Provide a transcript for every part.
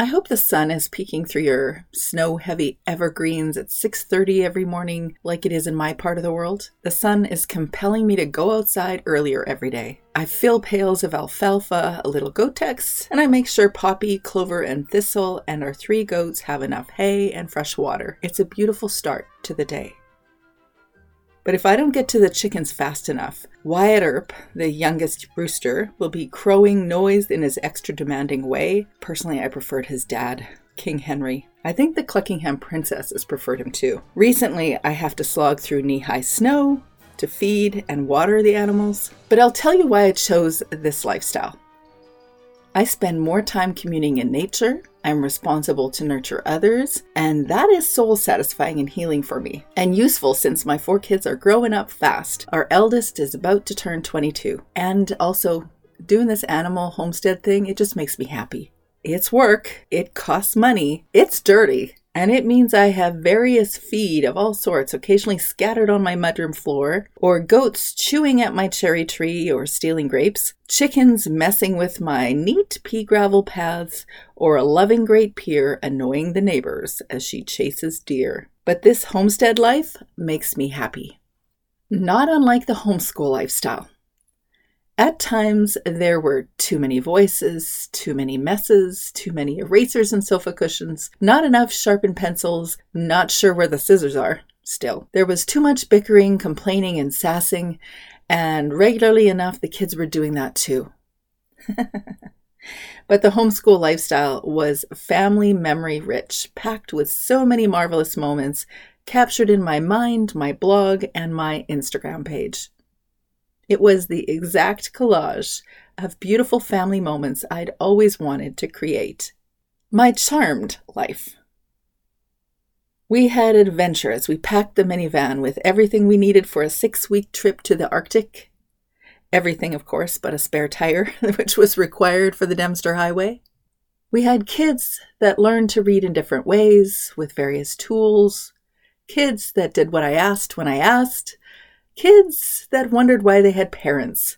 I hope the sun is peeking through your snow-heavy evergreens at 6:30 every morning like it is in my part of the world. The sun is compelling me to go outside earlier every day. I fill pails of alfalfa, a little Gotex, and I make sure Poppy, Clover, and Thistle and our three goats have enough hay and fresh water. It's a beautiful start to the day. But if I don't get to the chickens fast enough, Wyatt Earp, the youngest rooster, will be crowing noise in his extra demanding way. Personally, I preferred his dad, King Henry. I think the Cluckingham princesses preferred him too. Recently, I have to slog through knee high snow to feed and water the animals. But I'll tell you why I chose this lifestyle. I spend more time communing in nature. I'm responsible to nurture others, and that is soul satisfying and healing for me, and useful since my four kids are growing up fast. Our eldest is about to turn 22, and also doing this animal homestead thing, it just makes me happy. It's work, it costs money, it's dirty, and it means I have various feed of all sorts occasionally scattered on my mudroom floor, or goats chewing at my cherry tree or stealing grapes, chickens messing with my neat pea gravel paths, or a loving Great Pyr annoying the neighbors as she chases deer. But this homestead life makes me happy. Not unlike the homeschool lifestyle. At times, there were too many voices, too many messes, too many erasers and sofa cushions, not enough sharpened pencils, not sure where the scissors are. Still, there was too much bickering, complaining, and sassing, and regularly enough, the kids were doing that too. but the homeschool lifestyle was family memory rich, packed with so many marvelous moments captured in my mind, my blog, and my Instagram page. It was the exact collage of beautiful family moments I'd always wanted to create. My charmed life. We had adventure as we packed the minivan with everything we needed for a six week trip to the Arctic. Everything, of course, but a spare tire, which was required for the Dempster Highway. We had kids that learned to read in different ways with various tools, kids that did what I asked when I asked, Kids that wondered why they had parents.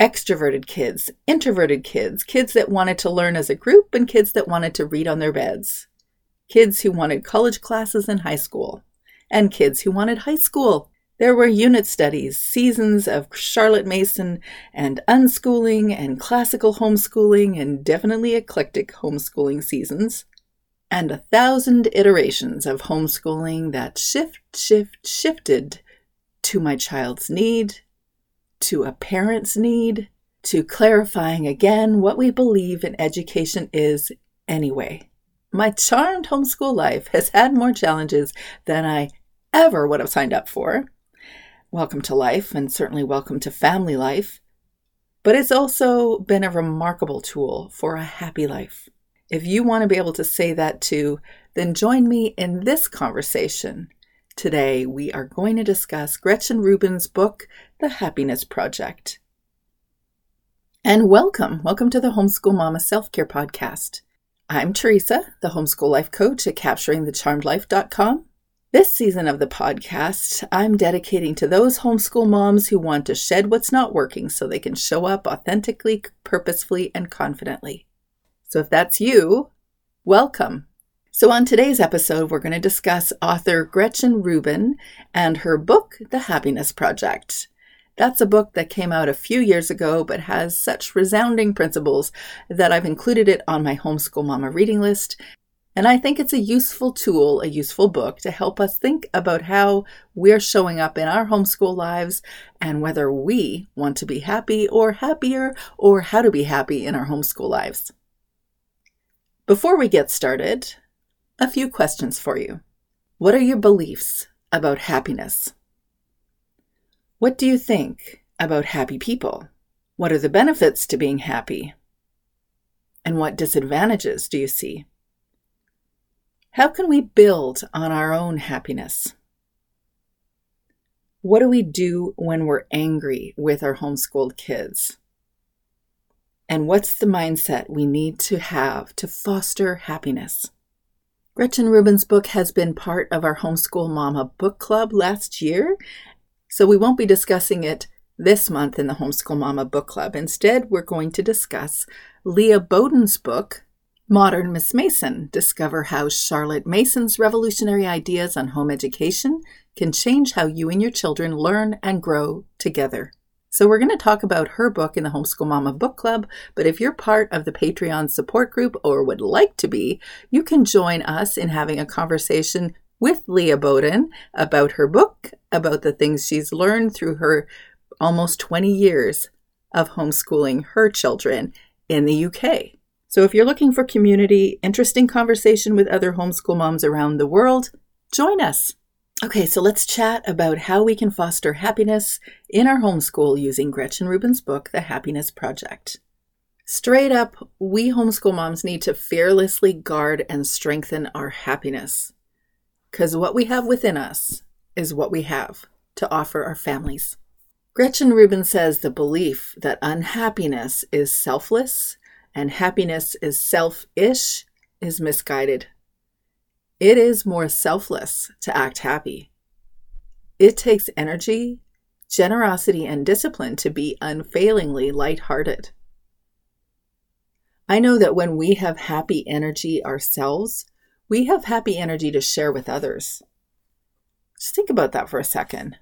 Extroverted kids, introverted kids, kids that wanted to learn as a group, and kids that wanted to read on their beds. Kids who wanted college classes in high school, and kids who wanted high school. There were unit studies, seasons of Charlotte Mason, and unschooling, and classical homeschooling, and definitely eclectic homeschooling seasons, and a thousand iterations of homeschooling that shift, shift, shifted to my child's need, to a parent's need, to clarifying again what we believe in education is anyway. My charmed homeschool life has had more challenges than I ever would have signed up for. Welcome to life, and certainly welcome to family life. But it's also been a remarkable tool for a happy life. If you want to be able to say that too, then join me in this conversation Today, we are going to discuss Gretchen Rubin's book, The Happiness Project. And welcome, welcome to the Homeschool Mama Self Care Podcast. I'm Teresa, the homeschool life coach at capturingthecharmedlife.com. This season of the podcast, I'm dedicating to those homeschool moms who want to shed what's not working so they can show up authentically, purposefully, and confidently. So if that's you, welcome. So, on today's episode, we're going to discuss author Gretchen Rubin and her book, The Happiness Project. That's a book that came out a few years ago but has such resounding principles that I've included it on my Homeschool Mama reading list. And I think it's a useful tool, a useful book to help us think about how we're showing up in our homeschool lives and whether we want to be happy or happier or how to be happy in our homeschool lives. Before we get started, a few questions for you. What are your beliefs about happiness? What do you think about happy people? What are the benefits to being happy? And what disadvantages do you see? How can we build on our own happiness? What do we do when we're angry with our homeschooled kids? And what's the mindset we need to have to foster happiness? Gretchen Rubin's book has been part of our Homeschool Mama book club last year, so we won't be discussing it this month in the Homeschool Mama book club. Instead, we're going to discuss Leah Boden's book, Modern Miss Mason discover how Charlotte Mason's revolutionary ideas on home education can change how you and your children learn and grow together. So, we're going to talk about her book in the Homeschool Mama Book Club. But if you're part of the Patreon support group or would like to be, you can join us in having a conversation with Leah Boden about her book, about the things she's learned through her almost 20 years of homeschooling her children in the UK. So if you're looking for community, interesting conversation with other homeschool moms around the world, join us. Okay, so let's chat about how we can foster happiness in our homeschool using Gretchen Rubin's book, The Happiness Project. Straight up, we homeschool moms need to fearlessly guard and strengthen our happiness. Because what we have within us is what we have to offer our families. Gretchen Rubin says the belief that unhappiness is selfless and happiness is selfish is misguided. It is more selfless to act happy. It takes energy, generosity, and discipline to be unfailingly lighthearted. I know that when we have happy energy ourselves, we have happy energy to share with others. Just think about that for a second.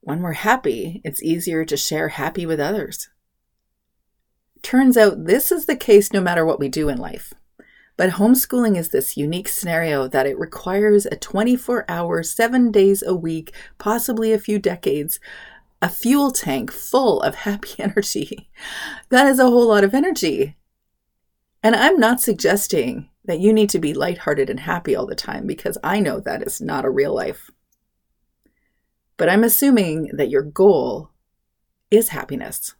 When we're happy, it's easier to share happy with others. Turns out this is the case no matter what we do in life. But homeschooling is this unique scenario that it requires a 24 hour, seven days a week, possibly a few decades, a fuel tank full of happy energy. That is a whole lot of energy. And I'm not suggesting that you need to be lighthearted and happy all the time because I know that is not a real life. But I'm assuming that your goal is happiness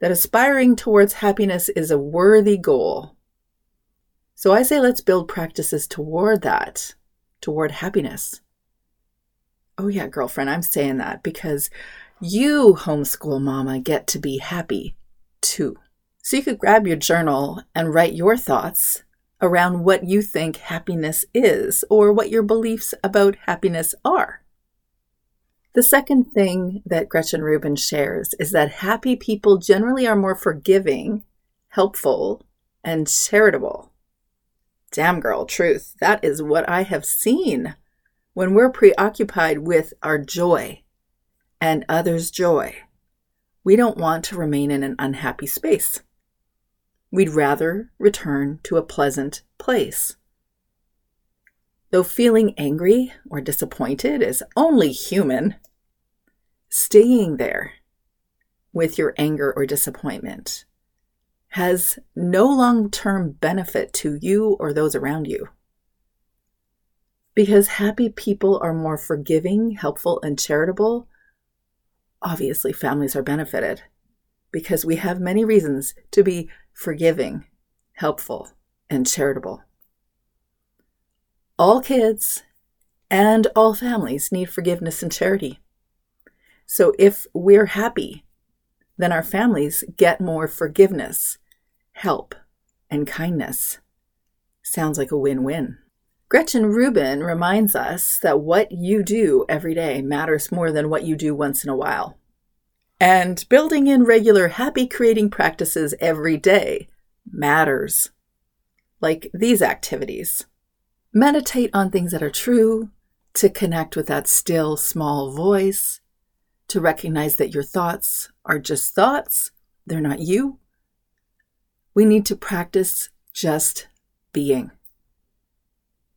that aspiring towards happiness is a worthy goal. So I say let's build practices toward that, toward happiness. Oh, yeah, girlfriend, I'm saying that because you, homeschool mama, get to be happy too. So you could grab your journal and write your thoughts around what you think happiness is or what your beliefs about happiness are. The second thing that Gretchen Rubin shares is that happy people generally are more forgiving, helpful, and charitable. Damn, girl, truth. That is what I have seen. When we're preoccupied with our joy and others' joy, we don't want to remain in an unhappy space. We'd rather return to a pleasant place. Though feeling angry or disappointed is only human, staying there with your anger or disappointment has no long term benefit to you or those around you. Because happy people are more forgiving, helpful, and charitable, obviously families are benefited because we have many reasons to be forgiving, helpful, and charitable. All kids and all families need forgiveness and charity. So if we're happy, then our families get more forgiveness, help, and kindness. Sounds like a win win. Gretchen Rubin reminds us that what you do every day matters more than what you do once in a while. And building in regular happy creating practices every day matters. Like these activities. Meditate on things that are true, to connect with that still small voice, to recognize that your thoughts are just thoughts, they're not you. We need to practice just being.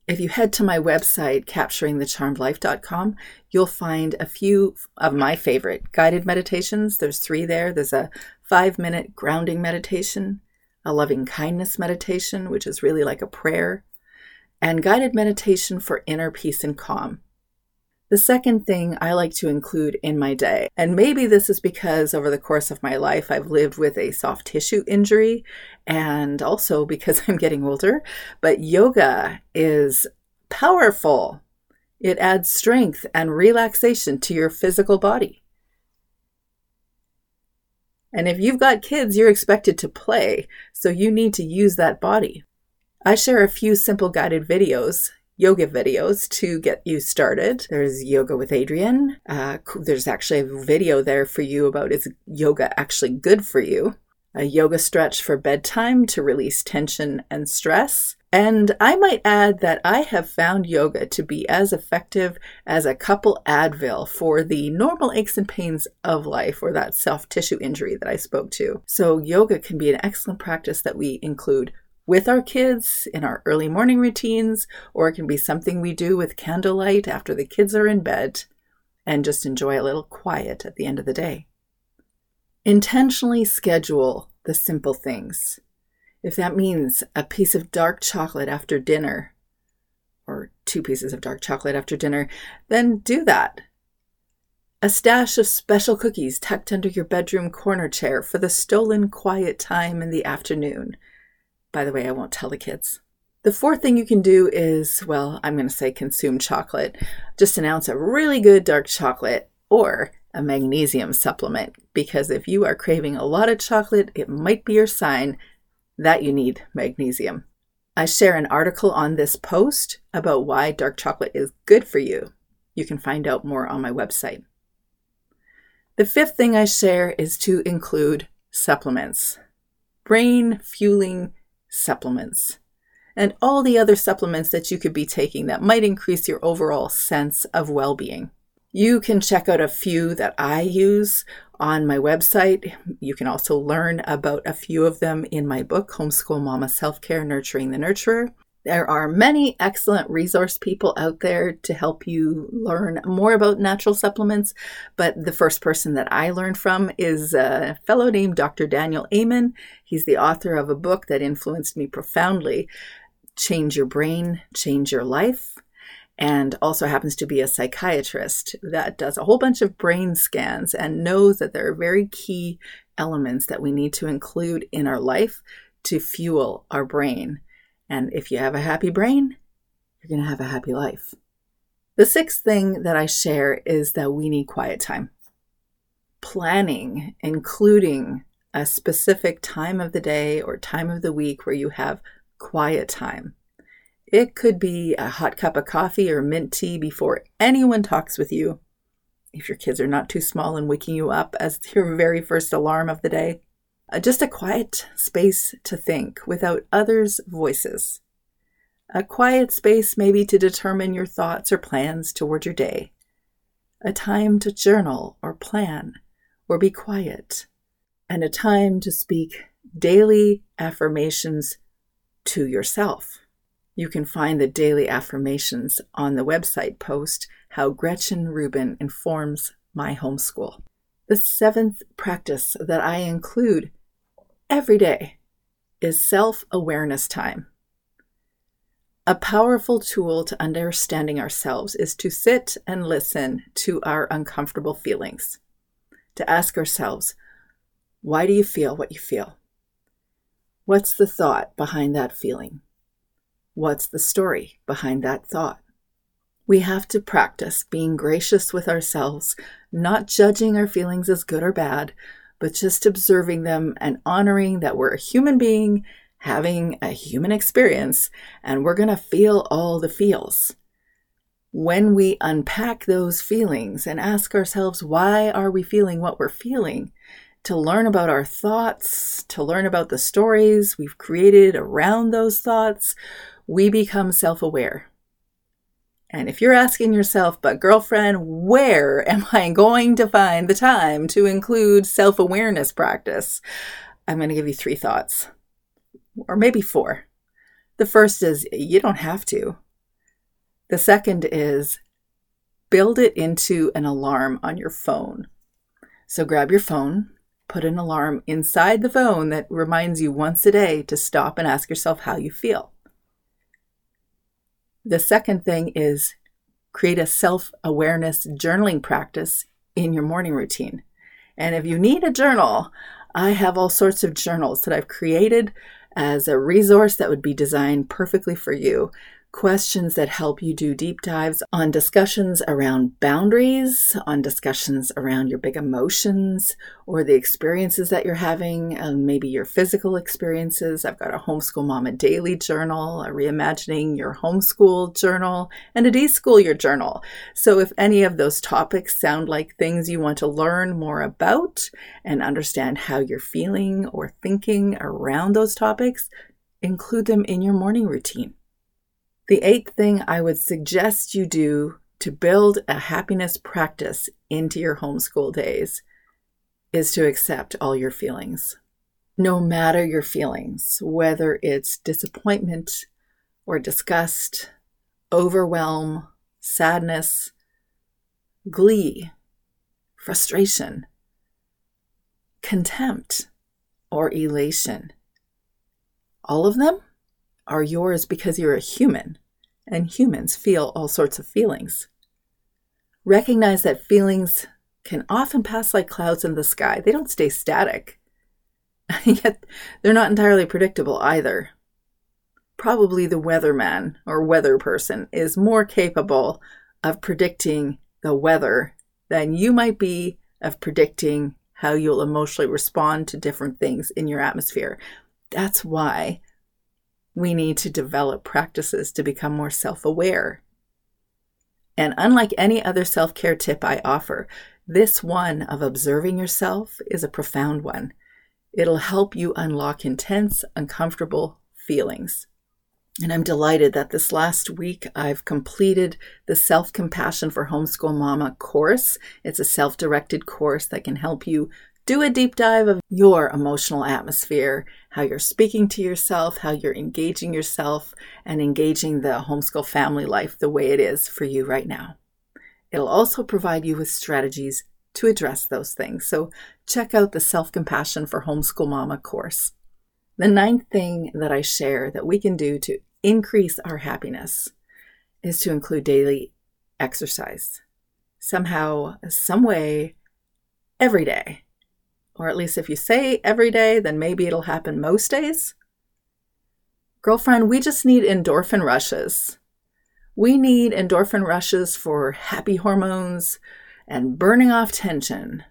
If you head to my website, capturingthecharmedlife.com, you'll find a few of my favorite guided meditations. There's three there. There's a five minute grounding meditation, a loving kindness meditation, which is really like a prayer, and guided meditation for inner peace and calm. The second thing I like to include in my day, and maybe this is because over the course of my life I've lived with a soft tissue injury and also because I'm getting older, but yoga is powerful. It adds strength and relaxation to your physical body. And if you've got kids, you're expected to play, so you need to use that body. I share a few simple guided videos yoga videos to get you started. There's Yoga with Adriene. Uh, there's actually a video there for you about is yoga actually good for you? a yoga stretch for bedtime to release tension and stress. And I might add that I have found yoga to be as effective as a couple Advil for the normal aches and pains of life or that soft tissue injury that I spoke to. So, yoga can be an excellent practice that we include with our kids in our early morning routines, or it can be something we do with candlelight after the kids are in bed and just enjoy a little quiet at the end of the day. Intentionally schedule the simple things. If that means a piece of dark chocolate after dinner, or two pieces of dark chocolate after dinner, then do that. A stash of special cookies tucked under your bedroom corner chair for the stolen quiet time in the afternoon. By the way, I won't tell the kids. The fourth thing you can do is, well, I'm going to say consume chocolate. Just an ounce of really good dark chocolate or a magnesium supplement because if you are craving a lot of chocolate, it might be your sign that you need magnesium. I share an article on this post about why dark chocolate is good for you. You can find out more on my website. The fifth thing I share is to include supplements, brain fueling supplements, and all the other supplements that you could be taking that might increase your overall sense of well being. You can check out a few that I use on my website. You can also learn about a few of them in my book, Homeschool Mama Self Care Nurturing the Nurturer. There are many excellent resource people out there to help you learn more about natural supplements, but the first person that I learned from is a fellow named Dr. Daniel Amen. He's the author of a book that influenced me profoundly Change Your Brain, Change Your Life and also happens to be a psychiatrist that does a whole bunch of brain scans and knows that there are very key elements that we need to include in our life to fuel our brain. And if you have a happy brain, you're going to have a happy life. The sixth thing that I share is that we need quiet time. Planning, including a specific time of the day or time of the week where you have quiet time it could be a hot cup of coffee or mint tea before anyone talks with you. If your kids are not too small and waking you up as your very first alarm of the day. Uh, just a quiet space to think without others' voices. A quiet space, maybe to determine your thoughts or plans toward your day. A time to journal or plan or be quiet. And a time to speak daily affirmations to yourself. You can find the daily affirmations on the website post How Gretchen Rubin Informs My Homeschool. The seventh practice that I include every day is self awareness time. A powerful tool to understanding ourselves is to sit and listen to our uncomfortable feelings, to ask ourselves, why do you feel what you feel? What's the thought behind that feeling? What's the story behind that thought? We have to practice being gracious with ourselves, not judging our feelings as good or bad, but just observing them and honoring that we're a human being having a human experience and we're going to feel all the feels. When we unpack those feelings and ask ourselves, why are we feeling what we're feeling? To learn about our thoughts, to learn about the stories we've created around those thoughts, we become self aware. And if you're asking yourself, but girlfriend, where am I going to find the time to include self awareness practice? I'm going to give you three thoughts, or maybe four. The first is you don't have to. The second is build it into an alarm on your phone. So grab your phone, put an alarm inside the phone that reminds you once a day to stop and ask yourself how you feel. The second thing is create a self awareness journaling practice in your morning routine. And if you need a journal, I have all sorts of journals that I've created as a resource that would be designed perfectly for you. Questions that help you do deep dives on discussions around boundaries, on discussions around your big emotions or the experiences that you're having, and maybe your physical experiences. I've got a Homeschool Mama Daily Journal, a Reimagining Your Homeschool Journal, and a Deschool Your Journal. So if any of those topics sound like things you want to learn more about and understand how you're feeling or thinking around those topics, include them in your morning routine. The eighth thing I would suggest you do to build a happiness practice into your homeschool days is to accept all your feelings. No matter your feelings, whether it's disappointment or disgust, overwhelm, sadness, glee, frustration, contempt, or elation. All of them are yours because you're a human, and humans feel all sorts of feelings. Recognize that feelings can often pass like clouds in the sky. They don't stay static. Yet they're not entirely predictable either. Probably the weatherman or weather person is more capable of predicting the weather than you might be of predicting how you'll emotionally respond to different things in your atmosphere. That's why we need to develop practices to become more self aware. And unlike any other self care tip I offer, this one of observing yourself is a profound one. It'll help you unlock intense, uncomfortable feelings. And I'm delighted that this last week I've completed the Self Compassion for Homeschool Mama course. It's a self directed course that can help you do a deep dive of your emotional atmosphere, how you're speaking to yourself, how you're engaging yourself, and engaging the homeschool family life the way it is for you right now. It'll also provide you with strategies to address those things. So check out the Self Compassion for Homeschool Mama course. The ninth thing that I share that we can do to increase our happiness is to include daily exercise. Somehow, some way, every day. Or at least if you say every day, then maybe it'll happen most days. Girlfriend, we just need endorphin rushes. We need endorphin rushes for happy hormones and burning off tension.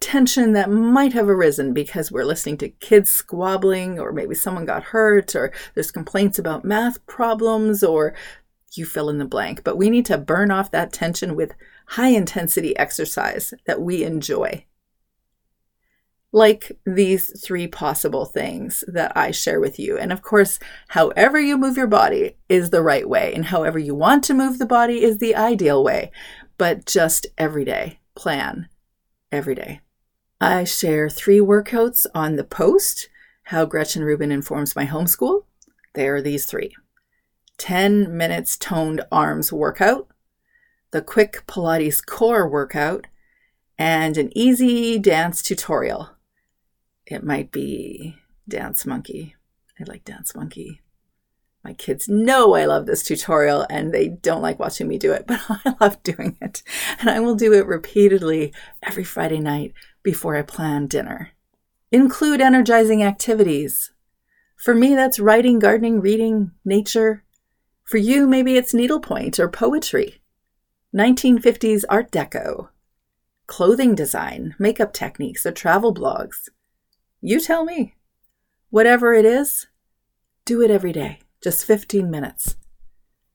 Tension that might have arisen because we're listening to kids squabbling, or maybe someone got hurt, or there's complaints about math problems, or you fill in the blank. But we need to burn off that tension with high intensity exercise that we enjoy like these three possible things that I share with you. And of course, however you move your body is the right way, and however you want to move the body is the ideal way. But just every day, plan every day. I share three workouts on the post, How Gretchen Rubin Informs My Homeschool. They are these three 10 minutes toned arms workout, the quick Pilates core workout, and an easy dance tutorial. It might be Dance Monkey. I like Dance Monkey. My kids know I love this tutorial and they don't like watching me do it, but I love doing it. And I will do it repeatedly every Friday night before I plan dinner. Include energizing activities. For me, that's writing, gardening, reading, nature. For you, maybe it's needlepoint or poetry. 1950s Art Deco, clothing design, makeup techniques, or travel blogs. You tell me. Whatever it is, do it every day, just 15 minutes.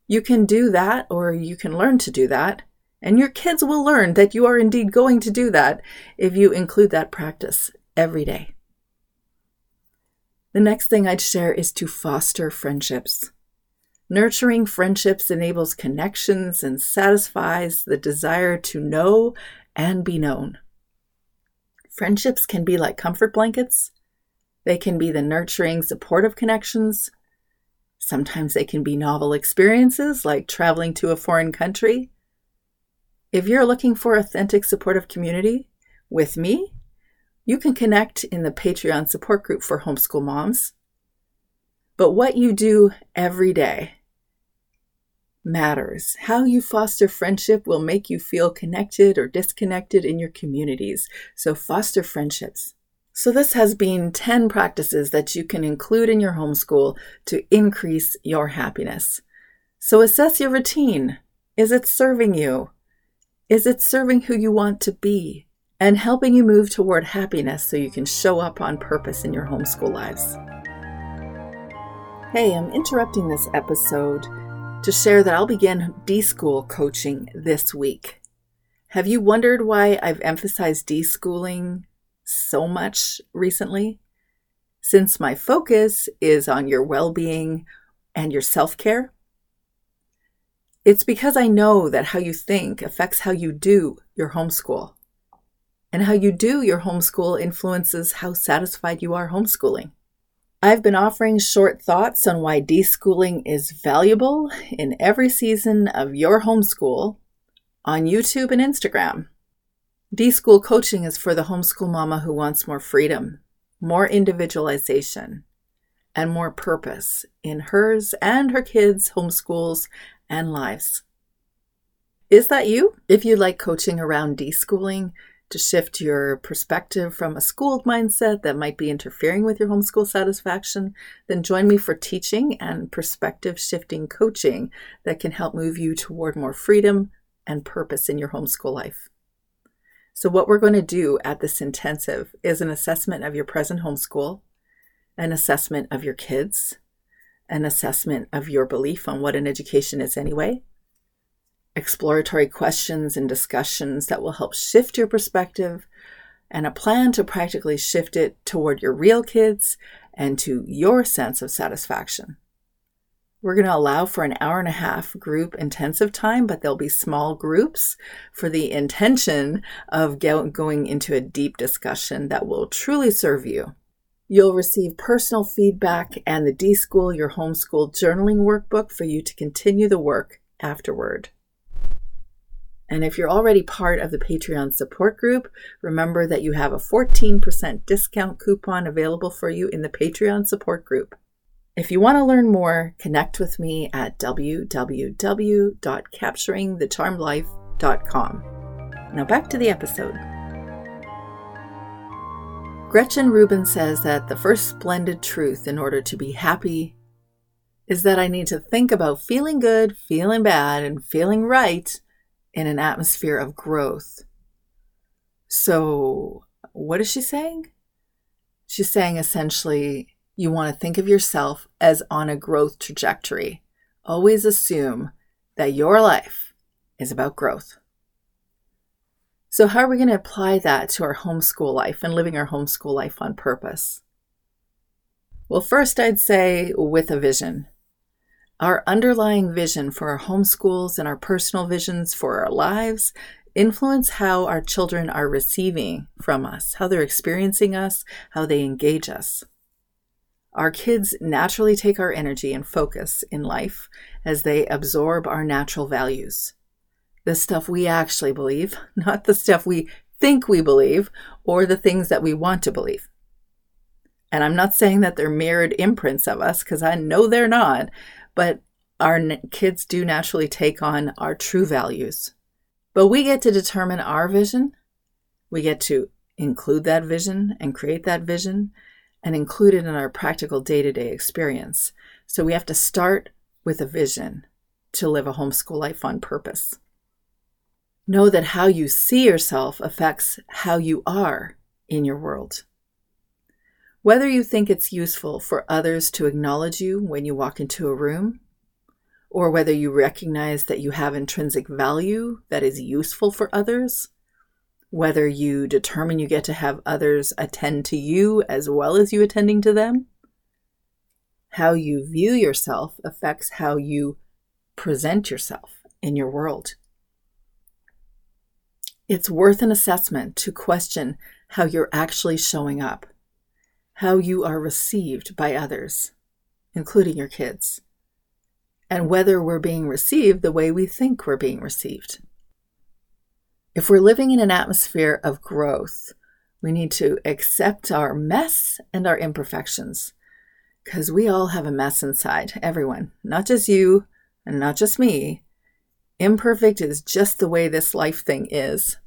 You can do that, or you can learn to do that, and your kids will learn that you are indeed going to do that if you include that practice every day. The next thing I'd share is to foster friendships. Nurturing friendships enables connections and satisfies the desire to know and be known. Friendships can be like comfort blankets. They can be the nurturing, supportive connections. Sometimes they can be novel experiences like traveling to a foreign country. If you're looking for authentic supportive community with me, you can connect in the Patreon support group for homeschool moms. But what you do every day matters. How you foster friendship will make you feel connected or disconnected in your communities. So foster friendships So, this has been 10 practices that you can include in your homeschool to increase your happiness. So, assess your routine. Is it serving you? Is it serving who you want to be? And helping you move toward happiness so you can show up on purpose in your homeschool lives. Hey, I'm interrupting this episode to share that I'll begin Deschool coaching this week. Have you wondered why I've emphasized Deschooling so much recently? Since my focus is on your well being and your self care, it's because I know that how you think affects how you do your homeschool. And how you do your homeschool influences how satisfied you are homeschooling. I've been offering short thoughts on why Deschooling is valuable in every season of your homeschool on YouTube and Instagram. Deschool coaching is for the homeschool mama who wants more freedom, more individualization, and more purpose in hers and her kids' homeschools and lives. Is that you? If you like coaching around Deschooling, to shift your perspective from a schooled mindset that might be interfering with your homeschool satisfaction, then join me for teaching and perspective shifting coaching that can help move you toward more freedom and purpose in your homeschool life. So, what we're going to do at this intensive is an assessment of your present homeschool, an assessment of your kids, an assessment of your belief on what an education is anyway, exploratory questions and discussions that will help shift your perspective, and a plan to practically shift it toward your real kids and to your sense of satisfaction. We're going to allow for an hour and a half group intensive time, but there'll be small groups for the intention of going into a deep discussion that will truly serve you. You'll receive personal feedback and the Deschool Your Homeschool Journaling Workbook for you to continue the work afterward. And if you're already part of the Patreon support group, remember that you have a 14% discount coupon available for you in the Patreon support group. If you want to learn more, connect with me at www.capturingthecharmedlife.com. Now back to the episode. Gretchen Rubin says that the first splendid truth in order to be happy is that I need to think about feeling good, feeling bad, and feeling right in an atmosphere of growth. So, what is she saying? She's saying essentially, you want to think of yourself as on a growth trajectory. Always assume that your life is about growth. So, how are we going to apply that to our homeschool life and living our homeschool life on purpose? Well, first, I'd say with a vision. Our underlying vision for our homeschools and our personal visions for our lives influence how our children are receiving from us, how they're experiencing us, how they engage us. Our kids naturally take our energy and focus in life as they absorb our natural values. The stuff we actually believe, not the stuff we think we believe or the things that we want to believe. And I'm not saying that they're mirrored imprints of us because I know they're not, but our kids do naturally take on our true values. But we get to determine our vision. We get to include that vision and create that vision and include it in our practical day to day experience. So we have to start with a vision to live a homeschool life on purpose. Know that how you see yourself affects how you are in your world. Whether you think it's useful for others to acknowledge you when you walk into a room, or whether you recognize that you have intrinsic value that is useful for others, whether you determine you get to have others attend to you as well as you attending to them, how you view yourself affects how you present yourself in your world. It's worth an assessment to question how you're actually showing up how you are received by others, including your kids, and whether we're being received the way we think we're being received. If we're living in an atmosphere of growth, we need to accept our mess and our imperfections because we all have a mess inside, everyone, not just you and not just me. Imperfect is just the way this life thing is.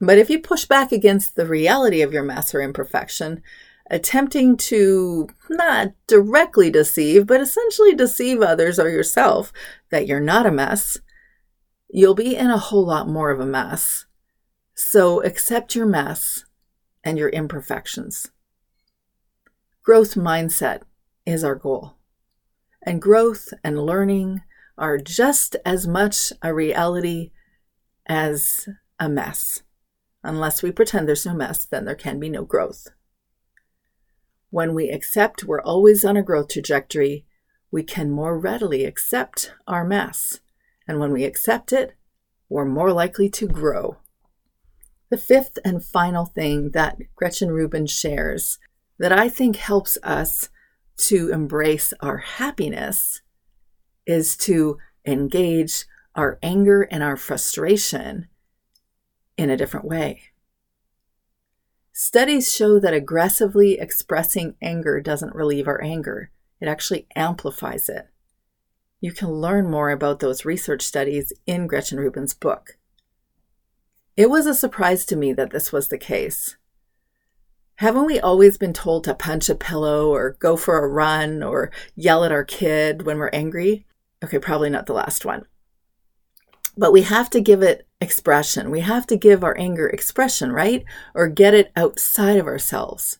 But if you push back against the reality of your mess or imperfection, attempting to not directly deceive, but essentially deceive others or yourself that you're not a mess, you'll be in a whole lot more of a mess. So accept your mess and your imperfections. Growth mindset is our goal. And growth and learning are just as much a reality as a mess. Unless we pretend there's no mess, then there can be no growth. When we accept we're always on a growth trajectory, we can more readily accept our mess. And when we accept it, we're more likely to grow. The fifth and final thing that Gretchen Rubin shares that I think helps us to embrace our happiness is to engage our anger and our frustration in a different way. Studies show that aggressively expressing anger doesn't relieve our anger, it actually amplifies it. You can learn more about those research studies in Gretchen Rubin's book. It was a surprise to me that this was the case. Haven't we always been told to punch a pillow or go for a run or yell at our kid when we're angry? Okay, probably not the last one. But we have to give it expression. We have to give our anger expression, right? Or get it outside of ourselves.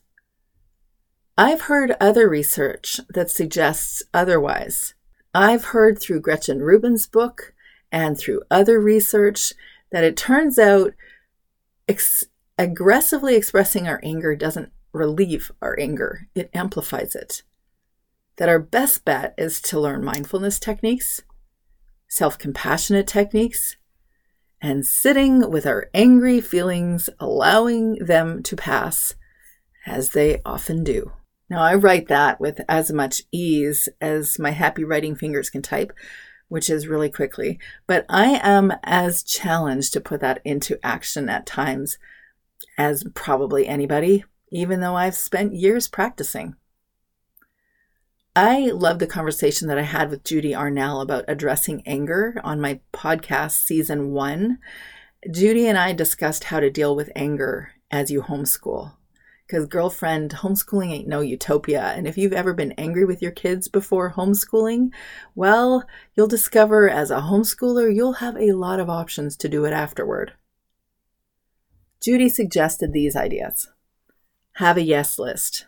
I've heard other research that suggests otherwise. I've heard through Gretchen Rubin's book and through other research that it turns out ex- aggressively expressing our anger doesn't relieve our anger, it amplifies it. That our best bet is to learn mindfulness techniques, self compassionate techniques, and sitting with our angry feelings, allowing them to pass as they often do. Now, I write that with as much ease as my happy writing fingers can type, which is really quickly, but I am as challenged to put that into action at times as probably anybody, even though I've spent years practicing. I love the conversation that I had with Judy Arnall about addressing anger on my podcast, season one. Judy and I discussed how to deal with anger as you homeschool. Because, girlfriend, homeschooling ain't no utopia. And if you've ever been angry with your kids before homeschooling, well, you'll discover as a homeschooler, you'll have a lot of options to do it afterward. Judy suggested these ideas have a yes list.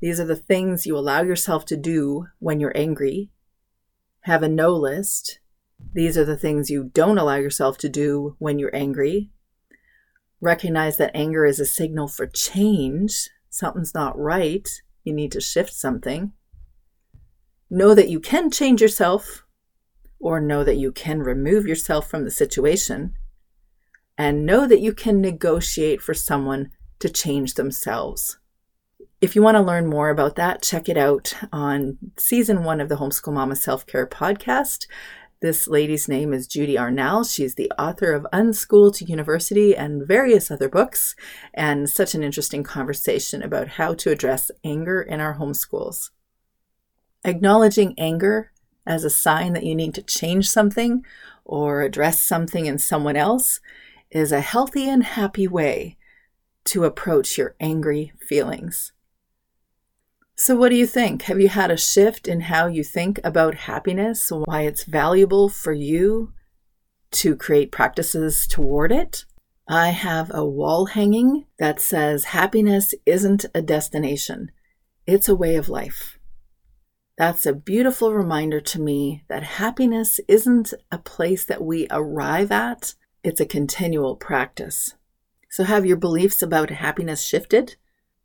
These are the things you allow yourself to do when you're angry. Have a no list. These are the things you don't allow yourself to do when you're angry. Recognize that anger is a signal for change. Something's not right. You need to shift something. Know that you can change yourself, or know that you can remove yourself from the situation. And know that you can negotiate for someone to change themselves. If you want to learn more about that, check it out on season one of the Homeschool Mama Self Care podcast. This lady's name is Judy Arnall. She's the author of Unschool to University and various other books, and such an interesting conversation about how to address anger in our homeschools. Acknowledging anger as a sign that you need to change something or address something in someone else is a healthy and happy way to approach your angry feelings. So, what do you think? Have you had a shift in how you think about happiness, why it's valuable for you to create practices toward it? I have a wall hanging that says happiness isn't a destination, it's a way of life. That's a beautiful reminder to me that happiness isn't a place that we arrive at, it's a continual practice. So, have your beliefs about happiness shifted?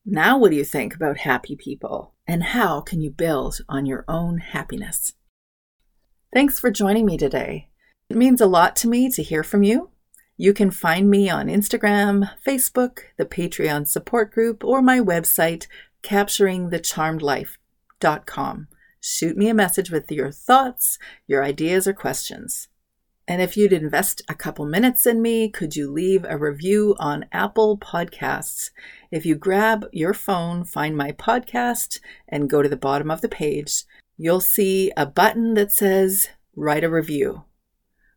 Now, what do you think about happy people? And how can you build on your own happiness? Thanks for joining me today. It means a lot to me to hear from you. You can find me on Instagram, Facebook, the Patreon support group, or my website, capturingthecharmedlife.com. Shoot me a message with your thoughts, your ideas, or questions. And if you'd invest a couple minutes in me, could you leave a review on Apple Podcasts? If you grab your phone, find my podcast, and go to the bottom of the page, you'll see a button that says Write a Review.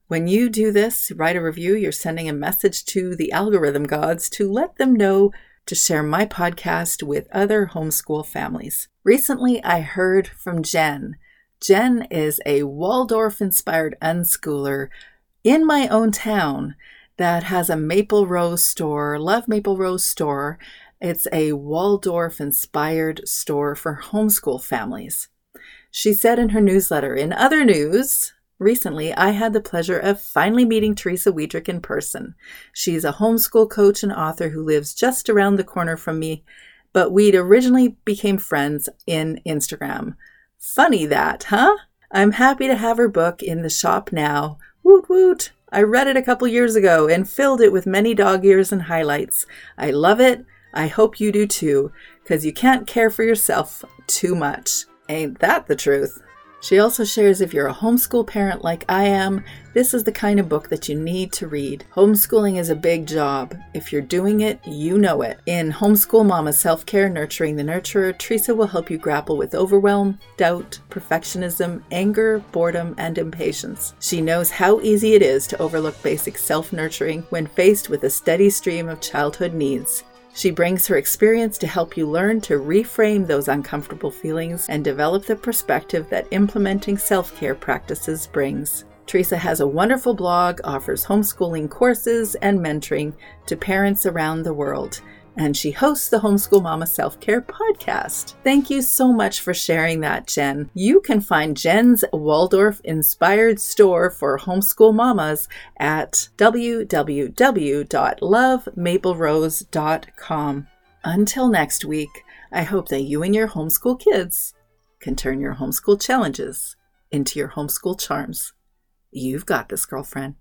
When you do this, write a review, you're sending a message to the algorithm gods to let them know to share my podcast with other homeschool families. Recently, I heard from Jen. Jen is a Waldorf inspired unschooler in my own town that has a Maple Rose store, Love Maple Rose store. It's a Waldorf inspired store for homeschool families. She said in her newsletter, in other news, Recently, I had the pleasure of finally meeting Teresa Wiedrich in person. She's a homeschool coach and author who lives just around the corner from me, but we'd originally became friends in Instagram. Funny that, huh? I'm happy to have her book in the shop now. Woot woot! I read it a couple years ago and filled it with many dog ears and highlights. I love it. I hope you do too, because you can't care for yourself too much. Ain't that the truth? She also shares if you're a homeschool parent like I am, this is the kind of book that you need to read. Homeschooling is a big job. If you're doing it, you know it. In Homeschool Mama Self Care Nurturing the Nurturer, Teresa will help you grapple with overwhelm, doubt, perfectionism, anger, boredom, and impatience. She knows how easy it is to overlook basic self nurturing when faced with a steady stream of childhood needs. She brings her experience to help you learn to reframe those uncomfortable feelings and develop the perspective that implementing self care practices brings. Teresa has a wonderful blog, offers homeschooling courses and mentoring to parents around the world and she hosts the Homeschool Mama Self Care podcast. Thank you so much for sharing that, Jen. You can find Jen's Waldorf inspired store for homeschool mamas at www.lovemaplerose.com. Until next week, I hope that you and your homeschool kids can turn your homeschool challenges into your homeschool charms. You've got this, girlfriend.